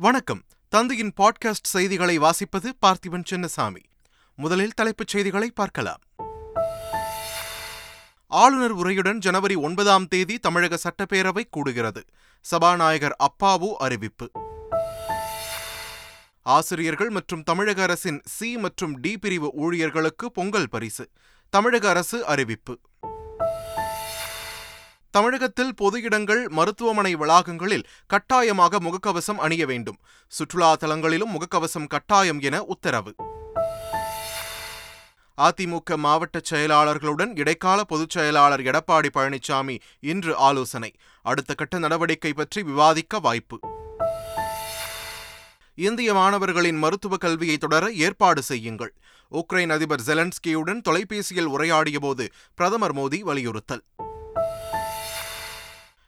வணக்கம். தந்தையின் பாட்காஸ்ட் செய்திகளை வாசிப்பது பார்த்திபன் சின்னசாமி. முதலில் தலைப்புச் செய்திகளை பார்க்கலாம். ஆளுநர் உரையுடன் ஜனவரி ஒன்பதாம் தேதி தமிழக சட்டப்பேரவை கூடுகிறது. சபாநாயகர் அப்பாவு அறிவிப்பு. ஆசிரியர்கள் மற்றும் தமிழக அரசின் சி மற்றும் டி பிரிவு ஊழியர்களுக்கு பொங்கல் பரிசு. தமிழக அரசு அறிவிப்பு. தமிழகத்தில் பொது இடங்கள் மருத்துவமனை வளாகங்களில் கட்டாயமாக முகக்கவசம் அணிய வேண்டும். சுற்றுலா தலங்களிலும் முகக்கவசம் கட்டாயம் என உத்தரவு. அதிமுக மாவட்ட செயலாளர்களுடன் இடைக்கால பொதுச் செயலாளர் எடப்பாடி பழனிசாமி இன்று ஆலோசனை. அடுத்த கட்ட நடவடிக்கை பற்றி விவாதிக்க வாய்ப்பு. இந்திய மாணவர்களின் மருத்துவ கல்வியை தொடர ஏற்பாடு செய்யுங்கள். உக்ரைன் அதிபர் ஜெலன்ஸ்கியுடன் தொலைபேசியில் உரையாடியபோது பிரதமர் மோடி வலியுறுத்தல்.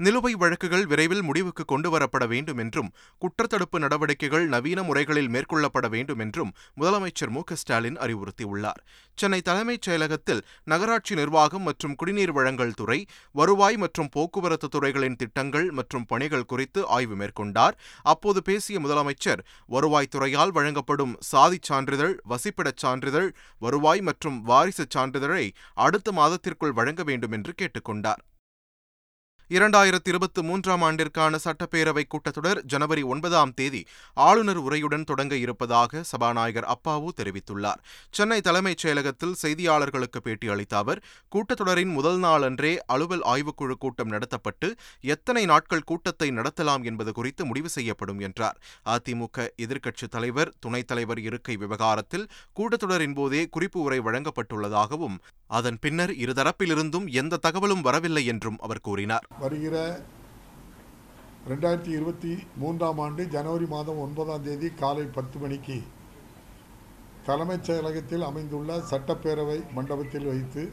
நிலுவை வழக்குகள் விரைவில் முடிவுக்கு கொண்டுவரப்பட வேண்டும் என்றும் குற்றத்தடுப்பு நடவடிக்கைகள் நவீன முறைகளில் மேற்கொள்ளப்பட வேண்டும் என்றும் முதலமைச்சர் மு ஸ்டாலின் அறிவுறுத்தியுள்ளார். சென்னை தலைமைச் செயலகத்தில் நகராட்சி நிர்வாகம் மற்றும் குடிநீர் வழங்கல் துறை வருவாய் மற்றும் போக்குவரத்து துறைகளின் திட்டங்கள் மற்றும் பணிகள் குறித்து ஆய்வு மேற்கொண்டார். அப்போது பேசிய முதலமைச்சர் வருவாய்த்துறையால் வழங்கப்படும் சாதிச் சான்றிதழ் வசிப்பிடச் சான்றிதழ் வருவாய் மற்றும் வாரிசுச் சான்றிதழை அடுத்த மாதத்திற்குள் வழங்க வேண்டும் என்று கேட்டுக்கொண்டார். இரண்டாயிரத்தி இருபத்தி மூன்றாம் ஆண்டிற்கான சட்டப்பேரவை கூட்டத்தொடர் ஜனவரி ஒன்பதாம் தேதி ஆளுநர் உரையுடன் தொடங்க இருப்பதாக சபாநாயகர் அப்பாவு தெரிவித்துள்ளார். சென்னை தலைமைச் செயலகத்தில் செய்தியாளர்களுக்கு பேட்டி அளித்த அவர் கூட்டத்தொடரின் முதல் நாளன்றே அலுவல் ஆய்வுக்குழு கூட்டம் நடத்தப்பட்டு எத்தனை நாட்கள் கூட்டத்தை நடத்தலாம் என்பது குறித்து முடிவு செய்யப்படும் என்றார். அதிமுக எதிர்க்கட்சித் தலைவர் துணைத் தலைவர் இருக்கை விவகாரத்தில் கூட்டத்தொடரின் போதே குறிப்பு உரை வழங்கப்பட்டுள்ளதாகவும் அதன் பின்னர் இருதரப்பிலிருந்தும் எந்த தகவலும் வரவில்லை என்றும் அவர் கூறினார். வருகிற ரெண்டாயிரத்தி இருபத்தி மூன்றாம் ஆண்டு ஜனவரி மாதம் ஒன்பதாம் தேதி காலை பத்து மணிக்கு தலைமைச் செயலகத்தில் அமைந்துள்ள சட்டப்பேரவை மண்டபத்தில் வைத்து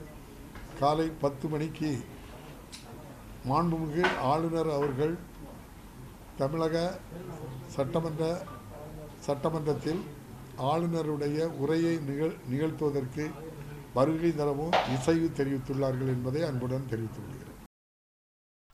காலை பத்து மணிக்கு மாண்புமிகு ஆளுநர் அவர்கள் தமிழக சட்டமன்ற சட்டமன்றத்தில் ஆளுநருடைய உரையை நிகழ் நிகழ்த்துவதற்கு வருகை தரவும் இசைவு தெரிவித்துள்ளார்கள் என்பதை அன்புடன் தெரிவித்துள்ளேன்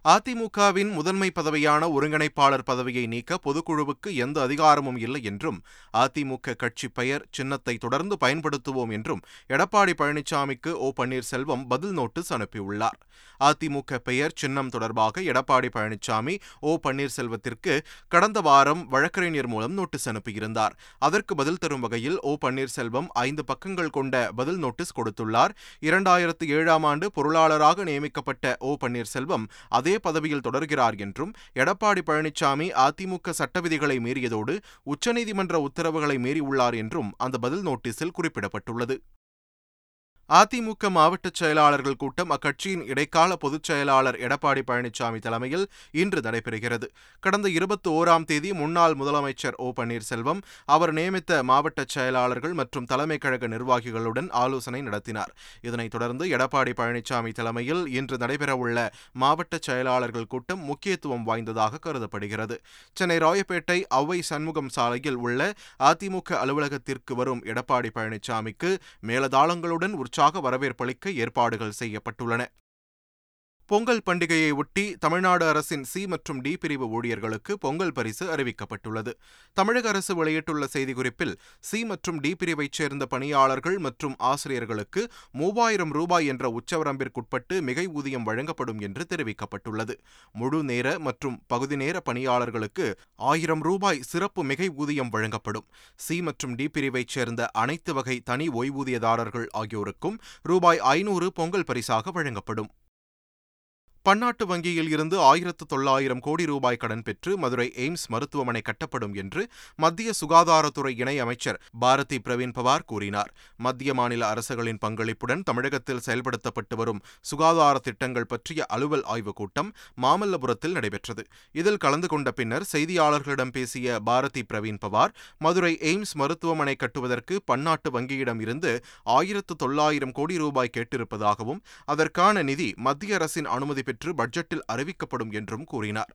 அதிமுகவின் முதன்மை பதவியான ஒருங்கிணைப்பாளர் பதவியை நீக்க பொதுக்குழுவுக்கு எந்த அதிகாரமும் இல்லை என்றும் அதிமுக கட்சி பெயர் சின்னத்தை தொடர்ந்து பயன்படுத்துவோம் என்றும் எடப்பாடி பழனிசாமிக்கு ஓ. பன்னீர்செல்வம் பதில் நோட்டீஸ் அனுப்பியுள்ளார். அதிமுக பெயர் சின்னம் தொடர்பாக எடப்பாடி பழனிசாமி ஓ. பன்னீர்செல்வத்திற்கு கடந்த வாரம் வழக்கறிஞர் மூலம் நோட்டீஸ் அனுப்பியிருந்தார். அதற்கு பதில் தரும் வகையில் ஓ. பன்னீர்செல்வம் ஐந்து பக்கங்கள் கொண்ட பதில் நோட்டீஸ் கொடுத்துள்ளார். இரண்டாயிரத்து ஏழாம் ஆண்டு பொருளாளராக நியமிக்கப்பட்ட ஓ. பன்னீர்செல்வம் அதே பதவியில் தொடர்கிறார் என்றும் எடப்பாடி பழனிசாமி அதிமுக சட்ட விதிகளை மீறியதோடு உச்சநீதிமன்ற உத்தரவுகளை மீறியுள்ளார் என்றும் அந்த பதில் நோட்டீஸில் குறிப்பிடப்பட்டுள்ளது. அதிமுக மாவட்ட செயலாளர்கள் கூட்டம் அக்கட்சியின் இடைக்கால பொதுச் செயலாளர் எடப்பாடி பழனிசாமி தலைமையில் இன்று நடைபெறுகிறது. கடந்த இருபத்தி ஓராம் தேதி முன்னாள் முதலமைச்சர் ஓ பன்னீர்செல்வம் அவர் நியமித்த மாவட்ட செயலாளர்கள் மற்றும் தலைமை கழக நிர்வாகிகளுடன் ஆலோசனை நடத்தினார். இதனைத் தொடர்ந்து எடப்பாடி பழனிசாமி தலைமையில் இன்று நடைபெறவுள்ள மாவட்ட செயலாளர்கள் கூட்டம் முக்கியத்துவம் வாய்ந்ததாக கருதப்படுகிறது. சென்னை ராயப்பேட்டை அவ்வை சண்முகம் சாலையில் உள்ள அதிமுக அலுவலகத்திற்கு வரும் எடப்பாடி பழனிசாமிக்கு மேலதாளங்களுடன் உற்சாக உற்சாக வரவேற்பளிக்க ஏற்பாடுகள் செய்யப்பட்டுள்ளன. பொங்கல் பண்டிகையை ஒட்டி தமிழ்நாடு அரசின் சி மற்றும் டி பிரிவு ஊழியர்களுக்கு பொங்கல் பரிசு அறிவிக்கப்பட்டுள்ளது. தமிழக அரசு வெளியிட்டுள்ள செய்திக்குறிப்பில் சி மற்றும் டி பிரிவைச் சேர்ந்த பணியாளர்கள் மற்றும் ஆசிரியர்களுக்கு மூவாயிரம் ரூபாய் என்ற உச்சவரம்பிற்குட்பட்டு மிகை ஊதியம் வழங்கப்படும் என்று தெரிவிக்கப்பட்டுள்ளது. முழு நேர மற்றும் பகுதி நேர பணியாளர்களுக்கு ஆயிரம் ரூபாய் சிறப்பு மிகை ஊதியம் வழங்கப்படும். சி மற்றும் டி பிரிவைச் சேர்ந்த அனைத்து வகை தனி ஓய்வூதியதாரர்கள் ஆகியோருக்கும் ரூபாய் ஐநூறு பொங்கல் பரிசாக வழங்கப்படும். பன்னாட்டு வங்கியில் இருந்து ஆயிரத்து தொள்ளாயிரம் கோடி ரூபாய் கடன் பெற்று மதுரை எய்ம்ஸ் மருத்துவமனை கட்டப்படும் என்று மத்திய சுகாதாரத்துறை இணை அமைச்சர் பாரதி பிரவீன் பவார் கூறினார். மத்திய மாநில அரசுகளின் பங்களிப்புடன் தமிழகத்தில் செயல்படுத்தப்பட்டு வரும் சுகாதார திட்டங்கள் பற்றிய அலுவல் ஆய்வுக் கூட்டம் மாமல்லபுரத்தில் நடைபெற்றது. இதில் கலந்து கொண்ட பின்னர் செய்தியாளர்களிடம் பேசிய பாரதி பிரவீன் பவார் மதுரை எய்ம்ஸ் மருத்துவமனை கட்டுவதற்கு பன்னாட்டு வங்கியிடம் இருந்து ஆயிரத்து தொள்ளாயிரம் கோடி ரூபாய் கேட்டிருப்பதாகவும் அதற்கான நிதி மத்திய அரசின் அனுமதி பெற்று பட்ஜெட்டில் அறிவிக்கப்படும் என்றும் கூறினார்.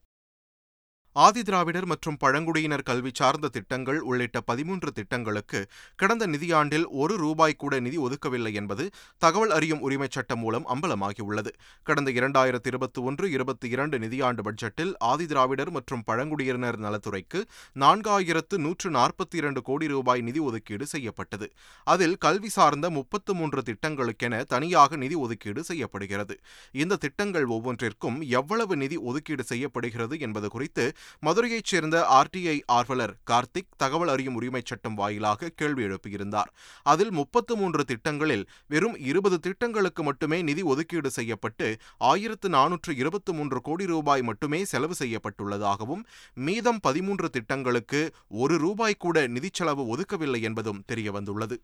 ஆதிதிராவிடர் மற்றும் பழங்குடியினர் கல்வி சார்ந்த திட்டங்கள் உள்ளிட்ட பதிமூன்று திட்டங்களுக்கு கடந்த நிதியாண்டில் ஒரு ரூபாய் கூட நிதி ஒதுக்கவில்லை என்பது தகவல் அறியும் உரிமைச் சட்டம் மூலம் அம்பலமாகியுள்ளது. கடந்த இரண்டாயிரத்தி இருபத்தி ஒன்று இருபத்தி இரண்டு நிதியாண்டு பட்ஜெட்டில் ஆதிதிராவிடர் மற்றும் பழங்குடியினர் நலத்துறைக்கு நான்காயிரத்து நூற்று நாற்பத்தி இரண்டு கோடி ரூபாய் நிதி ஒதுக்கீடு செய்யப்பட்டது. அதில் கல்வி சார்ந்த முப்பத்து மூன்று திட்டங்களுக்கென தனியாக நிதி ஒதுக்கீடு செய்யப்படுகிறது. இந்த திட்டங்கள் ஒவ்வொன்றிற்கும் எவ்வளவு நிதி ஒதுக்கீடு செய்யப்படுகிறது என்பது குறித்து மதுரையைச் சேர்ந்த ஆர்டிஐ ஆர்வலர் கார்த்திக் தகவல் அறியும் உரிமைச் சட்டம் வாயிலாக கேள்வி எழுப்பியிருந்தார். அதில் முப்பத்து மூன்று திட்டங்களில் வெறும் இருபது திட்டங்களுக்கு மட்டுமே நிதி ஒதுக்கீடு செய்யப்பட்டு ஆயிரத்து நானூற்று இருபத்தி மூன்று கோடி ரூபாய் மட்டுமே செலவு செய்யப்பட்டுள்ளதாகவும் மீதம் பதிமூன்று திட்டங்களுக்கு ஒரு ரூபாய் கூட நிதிச் செலவு ஒதுக்கவில்லை என்பதும் தெரியவந்துள்ளது.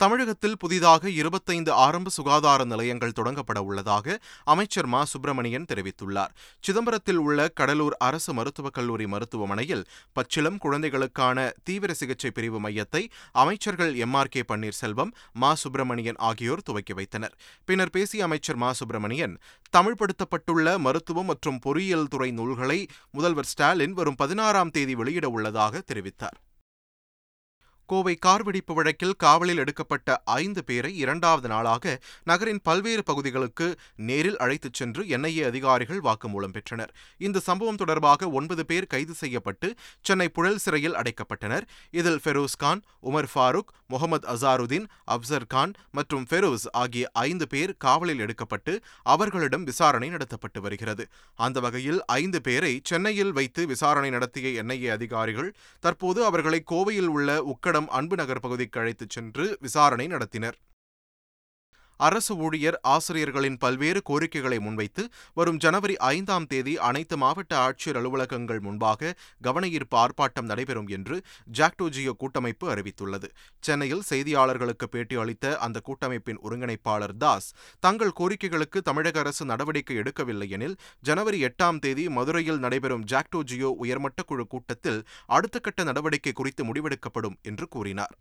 தமிழகத்தில் புதிதாக இருபத்தைந்து ஆரம்ப சுகாதார நிலையங்கள் தொடங்கப்பட உள்ளதாக அமைச்சர் மா. சுப்பிரமணியன் தெரிவித்துள்ளார். சிதம்பரத்தில் உள்ள கடலூர் அரசு மருத்துவக் கல்லூரி மருத்துவமனையில் பச்சிளம் குழந்தைகளுக்கான தீவிர சிகிச்சை பிரிவு மையத்தை அமைச்சர்கள் எம். ஆர். கே. பன்னீர்செல்வம் மா. சுப்பிரமணியன் ஆகியோர் துவக்கி வைத்தனர். பின்னர் பேசிய அமைச்சர் மா. சுப்பிரமணியன் தமிழ்படுத்தப்பட்டுள்ள மருத்துவம் மற்றும் பொறியியல் துறை நூல்களை முதல்வர் ஸ்டாலின் வரும் பதினாறாம் தேதி வெளியிட உள்ளதாக தெரிவித்தார். கோவை கார் வெடிப்பு வழக்கில் காவலில் எடுக்கப்பட்ட ஐந்து பேரை இரண்டாவது நாளாக நகரின் பல்வேறு பகுதிகளுக்கு நேரில் அழைத்துச் சென்று என்ஐஏ அதிகாரிகள் வாக்குமூலம் பெற்றனர். இந்த சம்பவம் தொடர்பாக ஒன்பது பேர் கைது செய்யப்பட்டு சென்னை புழல் சிறையில் அடைக்கப்பட்டனர். இதில் ஃபெரோஸ் கான் உமர் ஃபாரூக் முகமது அசாருதீன் அப்சர் கான் மற்றும் ஃபெரோஸ் ஆகிய ஐந்து பேர் காவலில் எடுக்கப்பட்டு அவர்களிடம் விசாரணை நடத்தப்பட்டு வருகிறது. அந்த வகையில் ஐந்து பேரை சென்னையில் வைத்து விசாரணை நடத்திய என்ஐஏ அதிகாரிகள் தற்போது அவர்களை கோவையில் உள்ள உக்கட அன்பு நகர் பகுதிக்கு அழைத்துச் சென்று விசாரணை நடத்தினர். அரசு ஊழியர் ஆசிரியர்களின் பல்வேறு கோரிக்கைகளை முன்வைத்து வரும் ஜனவரி ஐந்தாம் தேதி அனைத்து மாவட்ட ஆட்சியர் அலுவலகங்கள் முன்பாக கவனஈர்ப்பு ஆர்ப்பாட்டம் நடைபெறும் என்று ஜாக்டோஜியோ கூட்டமைப்பு அறிவித்துள்ளது. சென்னையில் செய்தியாளர்களுக்கு பேட்டி அளித்த அந்த கூட்டமைப்பின் ஒருங்கிணைப்பாளர் தாஸ் தங்கள் கோரிக்கைகளுக்கு தமிழக அரசு நடவடிக்கை எடுக்கவில்லை எனில் ஜனவரி எட்டாம் தேதி மதுரையில் நடைபெறும் ஜாக்டோஜியோ உயர்மட்ட குழு கூட்டத்தில் அடுத்த கட்ட நடவடிக்கை குறித்து முடிவெடுக்கப்படும் என்று கூறினார்.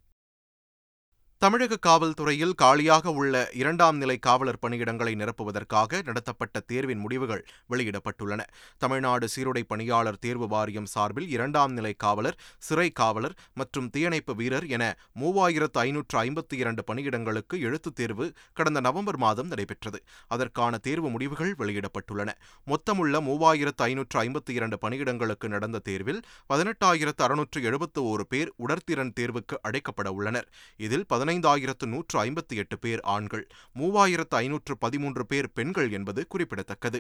தமிழக காவல்துறையில் காலியாக உள்ள இரண்டாம் நிலை காவலர் பணியிடங்களை நிரப்புவதற்காக நடத்தப்பட்ட தேர்வின் முடிவுகள் வெளியிடப்பட்டுள்ளன. தமிழ்நாடு சீருடை பணியாளர் தேர்வு வாரியம் சார்பில் இரண்டாம் நிலை காவலர் சிறை காவலர் மற்றும் தீயணைப்பு வீரர் என மூவாயிரத்து ஐநூற்று ஐம்பத்தி இரண்டு பணியிடங்களுக்கு எழுத்துத் தேர்வு கடந்த நவம்பர் மாதம் நடைபெற்றது. அதற்கான தேர்வு முடிவுகள் வெளியிடப்பட்டுள்ளன. மொத்தமுள்ள மூவாயிரத்து ஐநூற்று ஐம்பத்தி இரண்டு பணியிடங்களுக்கு நடந்த தேர்வில் பதினெட்டாயிரத்து அறுநூற்று எழுபத்து ஓரு பேர் உடற்திறன் தேர்வுக்கு அழைக்கப்பட உள்ளனர். இதில் பதினைந்தாயிரத்து நூற்று ஐம்பத்தி எட்டு பேர் ஆண்கள் மூவாயிரத்து ஐநூற்று பதிமூன்று பேர் பெண்கள் என்பது குறிப்பிடத்தக்கது.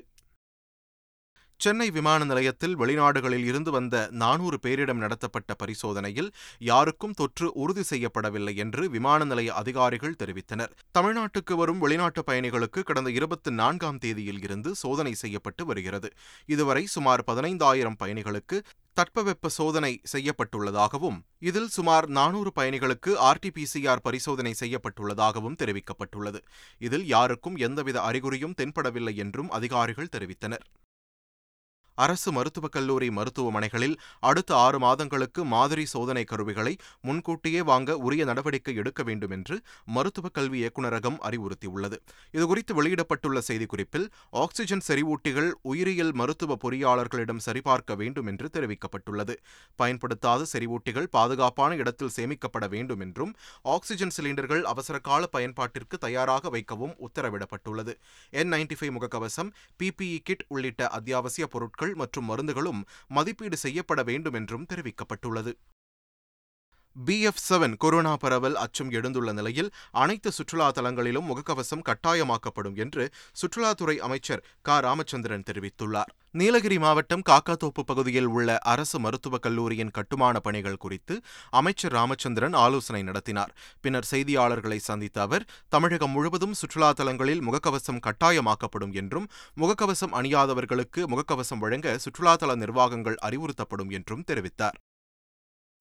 சென்னை விமான நிலையத்தில் வெளிநாடுகளில் இருந்து வந்த நானூறு பேரிடம் நடத்தப்பட்ட பரிசோதனையில் யாருக்கும் தொற்று உறுதி செய்யப்படவில்லை என்று விமான நிலைய அதிகாரிகள் தெரிவித்தனர். தமிழ்நாட்டுக்கு வரும் வெளிநாட்டு பயணிகளுக்கு கடந்த இருபத்தி நான்காம் தேதியில் இருந்து சோதனை செய்யப்பட்டு வருகிறது. இதுவரை சுமார் பதினைந்தாயிரம் பயணிகளுக்கு தட்பவெப்ப சோதனை செய்யப்பட்டுள்ளதாகவும் இதில் சுமார் நானூறு பயணிகளுக்கு ஆர்டிபிசிஆர் பரிசோதனை செய்யப்பட்டுள்ளதாகவும் தெரிவிக்கப்பட்டுள்ளது. இதில் யாருக்கும் எந்தவித அறிகுறியும் தென்படவில்லை என்றும் அதிகாரிகள் தெரிவித்தனர். அரசு மருத்துவக் கல்லூரி மருத்துவமனைகளில் அடுத்த ஆறு மாதங்களுக்கு மாதிரி சோதனை கருவிகளை முன்கூட்டியே வாங்க உரிய நடவடிக்கை எடுக்க வேண்டும் என்று மருத்துவக் கல்வி இயக்குநரகம் அறிவுறுத்தியுள்ளது. இதுகுறித்து வெளியிடப்பட்டுள்ள செய்திக்குறிப்பில் ஆக்ஸிஜன் செறிவூட்டிகள் உயிரியல் மருத்துவ பொறியாளர்களிடம் சரிபார்க்க வேண்டும் என்று தெரிவிக்கப்பட்டுள்ளது. பயன்படுத்தாத செறிவூட்டிகள் பாதுகாப்பான இடத்தில் சேமிக்கப்பட வேண்டும் என்றும் ஆக்ஸிஜன் சிலிண்டர்கள் அவசரகால பயன்பாட்டிற்கு தயாராக வைக்கவும் உத்தரவிடப்பட்டுள்ளது. என் நைன்டி ஃபைவ் முகக்கவசம் பிபிஇ கிட் உள்ளிட்ட அத்தியாவசிய பொருட்கள் மற்றும் மருந்துகளும் மதிப்பீடு செய்யப்பட வேண்டும் என்றும் தெரிவிக்கப்பட்டுள்ளது. பி எஃப் செவன் கொரோனா பரவல் அச்சம் எழுந்துள்ள நிலையில் அனைத்து சுற்றுலா தலங்களிலும் முகக்கவசம் கட்டாயமாக்கப்படும் என்று சுற்றுலாத்துறை அமைச்சர் க. ராமச்சந்திரன் தெரிவித்துள்ளார். நீலகிரி மாவட்டம் காக்காத்தோப்பு பகுதியில் உள்ள அரசு மருத்துவக் கல்லூரியின் கட்டுமான பணிகள் குறித்து அமைச்சர் ராமச்சந்திரன் ஆலோசனை நடத்தினார். பின்னர் செய்தியாளர்களை சந்தித்த அவர் தமிழகம் முழுவதும் சுற்றுலா தலங்களில் முகக்கவசம் கட்டாயமாக்கப்படும் என்றும் முகக்கவசம் அணியாதவர்களுக்கு முகக்கவசம் வழங்க சுற்றுலாத்தல நிர்வாகங்கள் அறிவுறுத்தப்படும் என்றும் தெரிவித்தார்.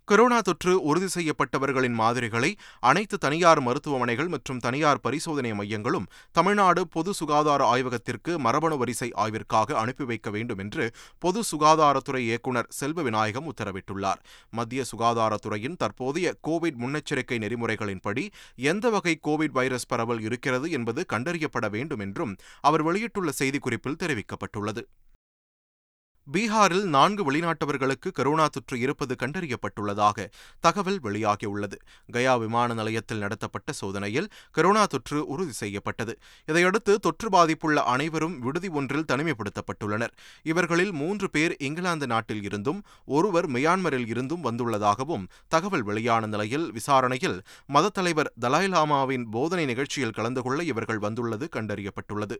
கொரோனா தொற்று உறுதி செய்யப்பட்டவர்களின் மாதிரிகளை அனைத்து தனியார் மருத்துவமனைகள் மற்றும் தனியார் பரிசோதனை மையங்களும் தமிழ்நாடு பொது சுகாதார ஆய்வகத்திற்கு மரபணு வரிசை ஆய்விற்காக அனுப்பி வைக்க வேண்டும் என்று பொது சுகாதாரத்துறை இயக்குநர் செல்வ விநாயகம் உத்தரவிட்டுள்ளார். மத்திய சுகாதாரத்துறையின் தற்போதைய கோவிட் முன்னெச்சரிக்கை நெறிமுறைகளின்படி எந்த வகை கோவிட் வைரஸ் பரவல் இருக்கிறது என்பது கண்டறியப்பட வேண்டும் என்றும் அவர் வெளியிட்டுள்ள செய்திக்குறிப்பில் தெரிவிக்கப்பட்டுள்ளது. பீகாரில் நான்கு வெளிநாட்டவர்களுக்கு கரோனா தொற்று இருப்பது கண்டறியப்பட்டுள்ளதாக தகவல் வெளியாகியுள்ளது. கயா விமான நிலையத்தில் நடத்தப்பட்ட சோதனையில் கரோனா தொற்று உறுதி செய்யப்பட்டது. இதையடுத்து தொற்று பாதிப்புள்ள அனைவரும் விடுதி ஒன்றில் தனிமைப்படுத்தப்பட்டுள்ளனர். இவர்களில் மூன்று பேர் இங்கிலாந்து நாட்டில் இருந்தும் ஒருவர் மியான்மரில் இருந்தும் வந்துள்ளதாகவும் தகவல் வெளியான நிலையில் விசாரணையில் மதத்தலைவர் தலாய்லாமாவின் போதனை நிகழ்ச்சியில் கலந்து கொள்ள இவர்கள் வந்துள்ளது கண்டறியப்பட்டுள்ளது.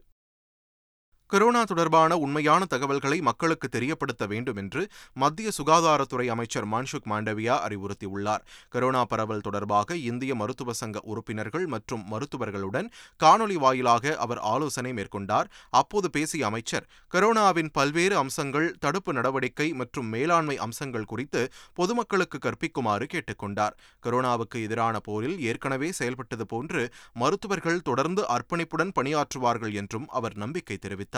கொரோனா தொடர்பான உண்மையான தகவல்களை மக்களுக்கு தெரியப்படுத்த வேண்டும் என்று மத்திய சுகாதாரத்துறை அமைச்சர் மான்சுக் மாண்டவியா அறிவுறுத்தியுள்ளார். கொரோனா பரவல் தொடர்பாக இந்திய மருத்துவ சங்க உறுப்பினர்கள் மற்றும் மருத்துவர்களுடன் காணொலி வாயிலாக அவர் ஆலோசனை மேற்கொண்டார். அப்போது பேசிய அமைச்சர் கொரோனாவின் பல்வேறு அம்சங்கள் தடுப்பு நடவடிக்கை மற்றும் மேலாண்மை அம்சங்கள் குறித்து பொதுமக்களுக்கு கற்பிக்குமாறு கேட்டுக்கொண்டார். கொரோனாவுக்கு எதிரான போரில் ஏற்கனவே செயல்பட்டது போன்று மருத்துவர்கள் தொடர்ந்து அர்ப்பணிப்புடன் பணியாற்றுவார்கள் என்றும் அவர் நம்பிக்கை தெரிவித்தார்.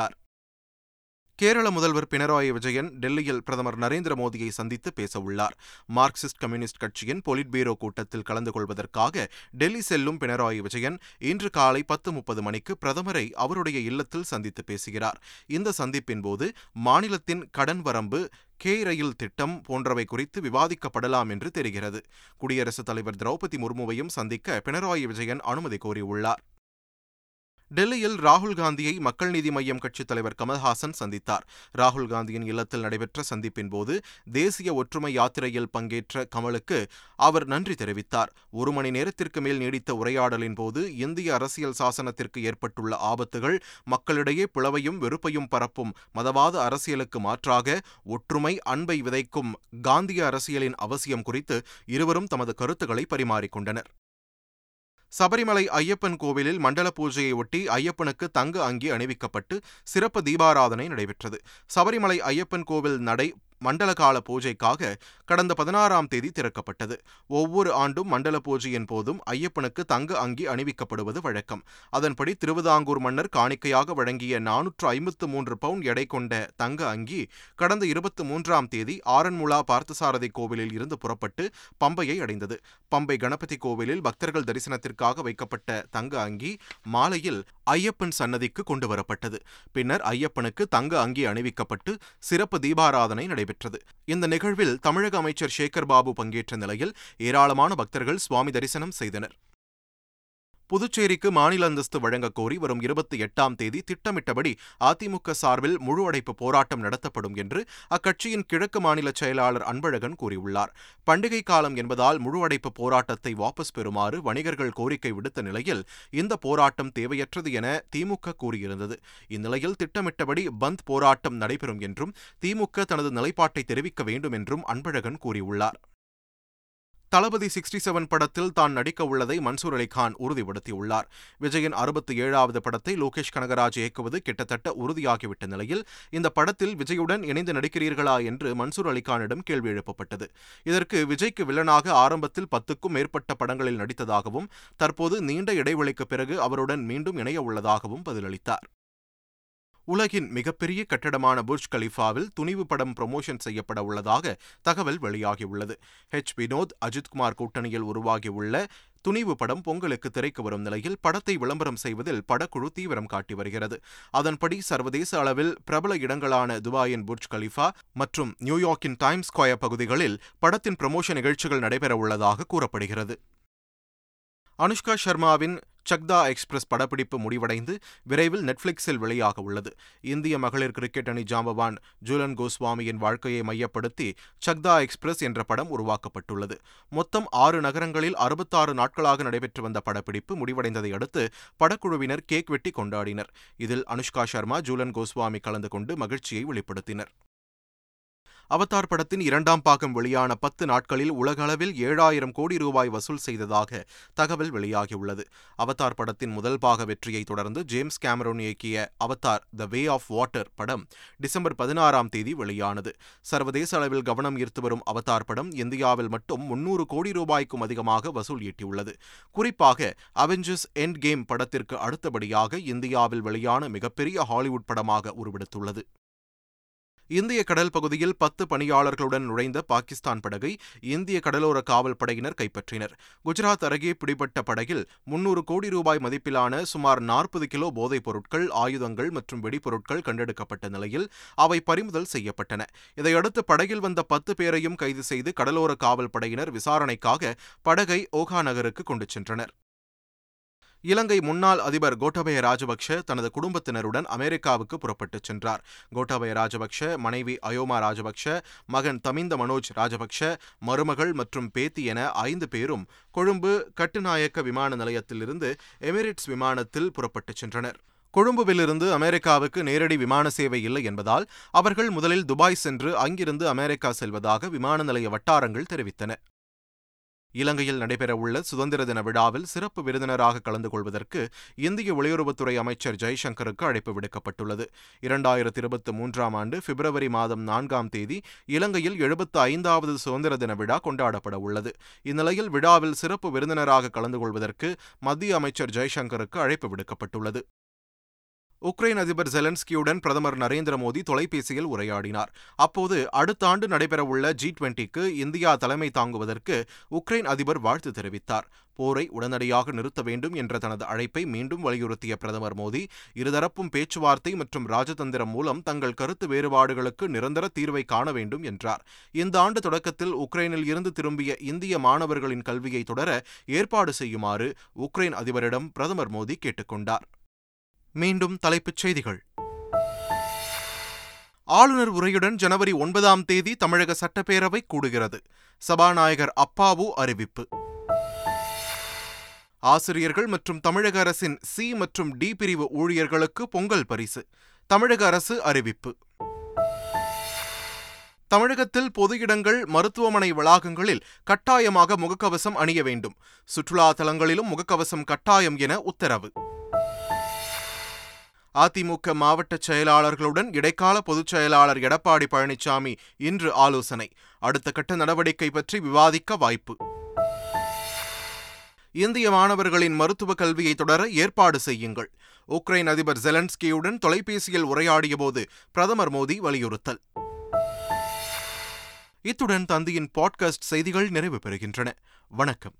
கேரள முதல்வர் பினராயி விஜயன் டெல்லியில் பிரதமர் நரேந்திர மோடியை சந்தித்து பேசவுள்ளார். மார்க்சிஸ்ட் கம்யூனிஸ்ட் கட்சியின் பொலிட் பீரோ கூட்டத்தில் கலந்து கொள்வதற்காக டெல்லி செல்லும் பினராயி விஜயன் இன்று காலை பத்து முப்பது மணிக்கு பிரதமரை அவருடைய இல்லத்தில் சந்தித்து பேசுகிறார். இந்த சந்திப்பின் போது மாநிலத்தின் கடன் வரம்பு கே ரயில் திட்டம் போன்றவை குறித்து விவாதிக்கப்படலாம் என்று தெரிகிறது. குடியரசுத் தலைவர் திரௌபதி முர்முவையும் சந்திக்க பினராயி விஜயன் அனுமதி கோரியுள்ளார். டெல்லியில் ராகுல் காந்தியை மக்கள் நீதி மய்யம் கட்சித் தலைவர் கமல்ஹாசன் சந்தித்தார். ராகுல் காந்தியின் இல்லத்தில் நடைபெற்ற சந்திப்பின் போது தேசிய ஒற்றுமை யாத்திரையில் பங்கேற்ற கமலுக்கு அவர் நன்றி தெரிவித்தார். ஒரு மணி நேரத்திற்கு மேல் நீடித்த உரையாடலின் போது இந்திய அரசியல் சாசனத்திற்கு ஏற்பட்டுள்ள ஆபத்துகள் மக்களிடையே பிளவையும் வெறுப்பையும் பரப்பும் மதவாத அரசியலுக்கு மாற்றாக ஒற்றுமை அன்பை விதைக்கும் காந்திய அரசியலின் அவசியம் குறித்து இருவரும் தமது கருத்துக்களை பரிமாறிக்கொண்டனர். சபரிமலை ஐயப்பன் கோவிலில் மண்டல பூஜையை ஒட்டி ஐயப்பனுக்கு தங்க அங்கி அணிவிக்கப்பட்டு சிறப்பு தீபாராதனை நடைபெற்றது. சபரிமலை ஐயப்பன் கோவில் நடை மண்டல கால பூஜைக்காக கடந்த பதினாறாம் தேதி திறக்கப்பட்டது. ஒவ்வொரு ஆண்டும் மண்டல பூஜையின் போதும் ஐயப்பனுக்கு தங்க அங்கி அணிவிக்கப்படுவது வழக்கம். அதன்படி திருவிதாங்கூர் மன்னர் காணிக்கையாக வழங்கிய நானூற்று ஐம்பத்து மூன்று பவுன் எடை கொண்ட தங்க அங்கி கடந்த இருபத்தி மூன்றாம் தேதி ஆரன்முளா பார்த்தசாரதி கோவிலில் இருந்து புறப்பட்டு பம்பையை அடைந்தது. பம்பை கணபதி கோவிலில் பக்தர்கள் தரிசனத்திற்காக வைக்கப்பட்ட தங்க அங்கி மாலையில் ஐயப்பன் சன்னதிக்கு கொண்டு வரப்பட்டது. பின்னர் ஐயப்பனுக்கு தங்க அங்கி அணிவிக்கப்பட்டு சிறப்பு தீபாராதனை நடைபெற்றது. இந்த நிகழ்வில் தமிழக அமைச்சர் சேகர் பாபு பங்கேற்ற நிலையில் ஏராளமான பக்தர்கள் சுவாமி தரிசனம் செய்தனர். புதுச்சேரிக்கு மாநில அந்தஸ்து வழங்கக் கோரி வரும் இருபத்தி எட்டாம் தேதி திட்டமிட்டபடி அதிமுக சார்பில் முழு அடைப்பு போராட்டம் நடத்தப்படும் என்று அக்கட்சியின் கிழக்கு மாநில செயலாளர் அன்பழகன் கூறியுள்ளார். பண்டிகை காலம் என்பதால் முழு அடைப்பு போராட்டத்தை வாபஸ் பெறுமாறு வணிகர்கள் கோரிக்கை விடுத்த நிலையில் இந்த போராட்டம் தேவையற்றது என திமுக கூறியிருந்தது. இந்நிலையில் திட்டமிட்டபடி பந்த் போராட்டம் நடைபெறும் என்றும் திமுக தனது நிலைப்பாட்டை தெரிவிக்க வேண்டும் என்றும் அன்பழகன் கூறியுள்ளார். தளபதி சிக்ஸ்டி செவன் படத்தில் தான் நடிக்க உள்ளதை மன்சூர் அலிகான் உறுதிப்படுத்தியுள்ளார். விஜயின் அறுபத்தி ஏழாவது படத்தை லோகேஷ் கனகராஜ் இயக்குவது கிட்டத்தட்ட உறுதியாகிவிட்ட நிலையில் இந்த படத்தில் விஜயுடன் இணைந்து நடிக்கிறீர்களா என்று மன்சூர் அலிகானிடம் கேள்வி எழுப்பப்பட்டது. இதற்கு விஜய்க்கு வில்லனாக ஆரம்பத்தில் பத்துக்கும் மேற்பட்ட படங்களில் நடித்ததாகவும் தற்போது நீண்ட இடைவெளிக்கு பிறகு அவருடன் மீண்டும் இணைய உள்ளதாகவும் பதிலளித்தார். உலகின் மிகப்பெரிய கட்டடமான புர்ஜ் கலிஃபாவில் துணிவு படம் ப்ரமோஷன் செய்யப்பட உள்ளதாக தகவல் வெளியாகியுள்ளது. ஹெச் வினோத் அஜித்குமார் கூட்டணியில் உருவாகியுள்ள துணிவு படம் பொங்கலுக்கு திரைக்கு வரும் நிலையில் படத்தை விளம்பரம் செய்வதில் படக்குழு தீவிரம் காட்டி வருகிறது. அதன்படி சர்வதேச அளவில் பிரபல இடங்களான துபாயின் புர்ஜ் கலிஃபா மற்றும் நியூயார்க்கின் டைம்ஸ் ஸ்கொயர் பகுதிகளில் படத்தின் ப்ரமோஷன் நிகழ்ச்சிகள் நடைபெற உள்ளதாக கூறப்படுகிறது. அனுஷ்கா சர்மாவின் சக்தா எக்ஸ்பிரஸ் படப்பிடிப்பு முடிவடைந்து விரைவில் நெட்ஃபிளிக்ஸில் வெளியாக உள்ளது. இந்திய மகளிர் கிரிக்கெட் அணி ஜாம்பவான் ஜூலன் கோஸ்வாமியின் வாழ்க்கையை மையப்படுத்தி சக்தா எக்ஸ்பிரஸ் என்ற படம் உருவாக்கப்பட்டுள்ளது. மொத்தம் ஆறு நகரங்களில் அறுபத்தாறு நாட்களாக நடைபெற்று வந்த படப்பிடிப்பு முடிவடைந்ததை அடுத்து படக்குழுவினர் கேக் வெட்டி கொண்டாடினர். இதில் அனுஷ்கா சர்மா ஜூலன் கோஸ்வாமி கலந்து கொண்டு மகிழ்ச்சியை வெளிப்படுத்தினர். அவதார் படத்தின் இரண்டாம் பாகம் வெளியான பத்து நாட்களில் உலகளவில் ஏழாயிரம் கோடி ரூபாய் வசூல் செய்ததாக தகவல் வெளியாகியுள்ளது. அவதார் படத்தின் முதல் பாக வெற்றியை தொடர்ந்து ஜேம்ஸ் கேமரோன் இயக்கிய Avatar the way of water படம் டிசம்பர் பதினாறாம் தேதி வெளியானது. சர்வதேச அளவில் கவனம் ஈர்த்து வரும் அவதார் படம் இந்தியாவில் மட்டும் முன்னூறு கோடி ரூபாய்க்கும் அதிகமாக வசூல் ஈட்டியுள்ளது. குறிப்பாக அவெஞ்சர்ஸ் எண்ட் கேம் படத்திற்கு அடுத்தபடியாக இந்தியாவில் வெளியான மிகப்பெரிய ஹாலிவுட் படமாக உருவெடுத்துள்ளது. இந்திய கடல் பகுதியில் பத்து பணியாளர்களுடன் நுழைந்த பாகிஸ்தான் படகை இந்திய கடலோர காவல் படையினர் கைப்பற்றினர். குஜராத் அருகே பிடிபட்ட படகில் முன்னூறு கோடி ரூபாய் மதிப்பிலான சுமார் நாற்பது கிலோ போதைப் பொருட்கள் ஆயுதங்கள் மற்றும் வெடிபொருட்கள் கண்டெடுக்கப்பட்ட நிலையில் அவை பறிமுதல் செய்யப்பட்டன. இதையடுத்து படகில் வந்த பத்து பேரையும் கைது செய்து கடலோர காவல் படையினர் விசாரணைக்காக படகை ஓகா நகருக்கு கொண்டு சென்றனர். இலங்கை முன்னாள் அதிபர் கோட்டபய ராஜபக்ஷ தனது குடும்பத்தினருடன் அமெரிக்காவுக்கு புறப்பட்டுச் சென்றார். கோட்டபய ராஜபக்ஷ மனைவி அயோமா ராஜபக்ஷ மகன் தமிந்த மனோஜ் ராஜபக்ஷ மருமகள் மற்றும் பேத்தி என ஐந்து பேரும் கொழும்பு கட்டுநாயக்க விமான நிலையத்திலிருந்து எமிரேட்ஸ் விமானத்தில் புறப்பட்டுச் சென்றனர். கொழும்புவிலிருந்து அமெரிக்காவுக்கு நேரடி விமான சேவை இல்லை என்பதால் அவர்கள் முதலில் துபாய் சென்று அங்கிருந்து அமெரிக்கா செல்வதாக விமான நிலைய வட்டாரங்கள் தெரிவித்தன. இலங்கையில் நடைபெறவுள்ள சுதந்திர தின விழாவில் சிறப்பு விருந்தினராக கலந்து கொள்வதற்கு இந்திய வெளியுறவுத்துறை அமைச்சர் ஜெய்சங்கருக்கு அழைப்பு விடுக்கப்பட்டுள்ளது. இரண்டாயிரத்தி இருபத்தி மூன்றாம் ஆண்டு பிப்ரவரி மாதம் நான்காம் தேதி இலங்கையில் எழுபத்து ஐந்தாவது சுதந்திர தின விழா கொண்டாடப்பட உள்ளது இந்நிலையில் விழாவில் சிறப்பு விருந்தினராக கலந்து கொள்வதற்கு மத்திய அமைச்சர் ஜெய்சங்கருக்கு அழைப்பு விடுக்கப்பட்டுள்ளது. உக்ரைன் அதிபர் ஜெலன்ஸ்கியுடன் பிரதமர் நரேந்திர மோடி தொலைபேசியில் உரையாடினார். அப்போது அடுத்த ஆண்டு நடைபெறவுள்ள ஜி டுவெண்டிக்கு இந்தியா தலைமை தாங்குவதற்கு உக்ரைன் அதிபர் வாழ்த்து தெரிவித்தார். போரை உடனடியாக நிறுத்த வேண்டும் என்ற தனது அழைப்பை மீண்டும் வலியுறுத்திய பிரதமர் மோடி இருதரப்பும் பேச்சுவார்த்தை மற்றும் ராஜதந்திரம் மூலம் தங்கள் கருத்து வேறுபாடுகளுக்கு நிரந்தர தீர்வை காண வேண்டும் என்றார். இந்த ஆண்டு தொடக்கத்தில் உக்ரைனில் இருந்து திரும்பிய இந்திய மாணவர்களின் கல்வியை தொடர ஏற்பாடு செய்யுமாறு உக்ரைன் அதிபரிடம் பிரதமர் மோடி கேட்டுக்கொண்டார். மீண்டும் தலைப்புச் செய்திகள். ஆளுநர் உரையுடன் ஜனவரி ஒன்பதாம் தேதி தமிழக சட்டப்பேரவை கூடுகிறது. சபாநாயகர் அப்பாவு அறிவிப்பு. ஆசிரியர்கள் மற்றும் தமிழக அரசின் சி மற்றும் டி பிரிவு ஊழியர்களுக்கு பொங்கல் பரிசு. தமிழக அரசு அறிவிப்பு. தமிழகத்தில் பொது இடங்கள் மருத்துவமனை வளாகங்களில் கட்டாயமாக முகக்கவசம் அணிய வேண்டும். சுற்றுலா தலங்களிலும் முகக்கவசம் கட்டாயம் என உத்தரவு. அதிமுக மாவட்ட செயலாளர்களுடன் இடைக்கால பொதுச் செயலாளர் எடப்பாடி பழனிசாமி இன்று ஆலோசனை. அடுத்த கட்ட நடவடிக்கை பற்றி விவாதிக்க வாய்ப்பு. இந்திய மாணவர்களின் மருத்துவ கல்வியை தொடர ஏற்பாடு செய்யுங்கள். உக்ரைன் அதிபர் ஜெலன்ஸ்கியுடன் தொலைபேசியில் உரையாடியபோது பிரதமர் மோடி வலியுறுத்தல். இத்துடன் தந்தியின் பாட்காஸ்ட் செய்திகள் நிறைவு பெறுகின்றன. வணக்கம்.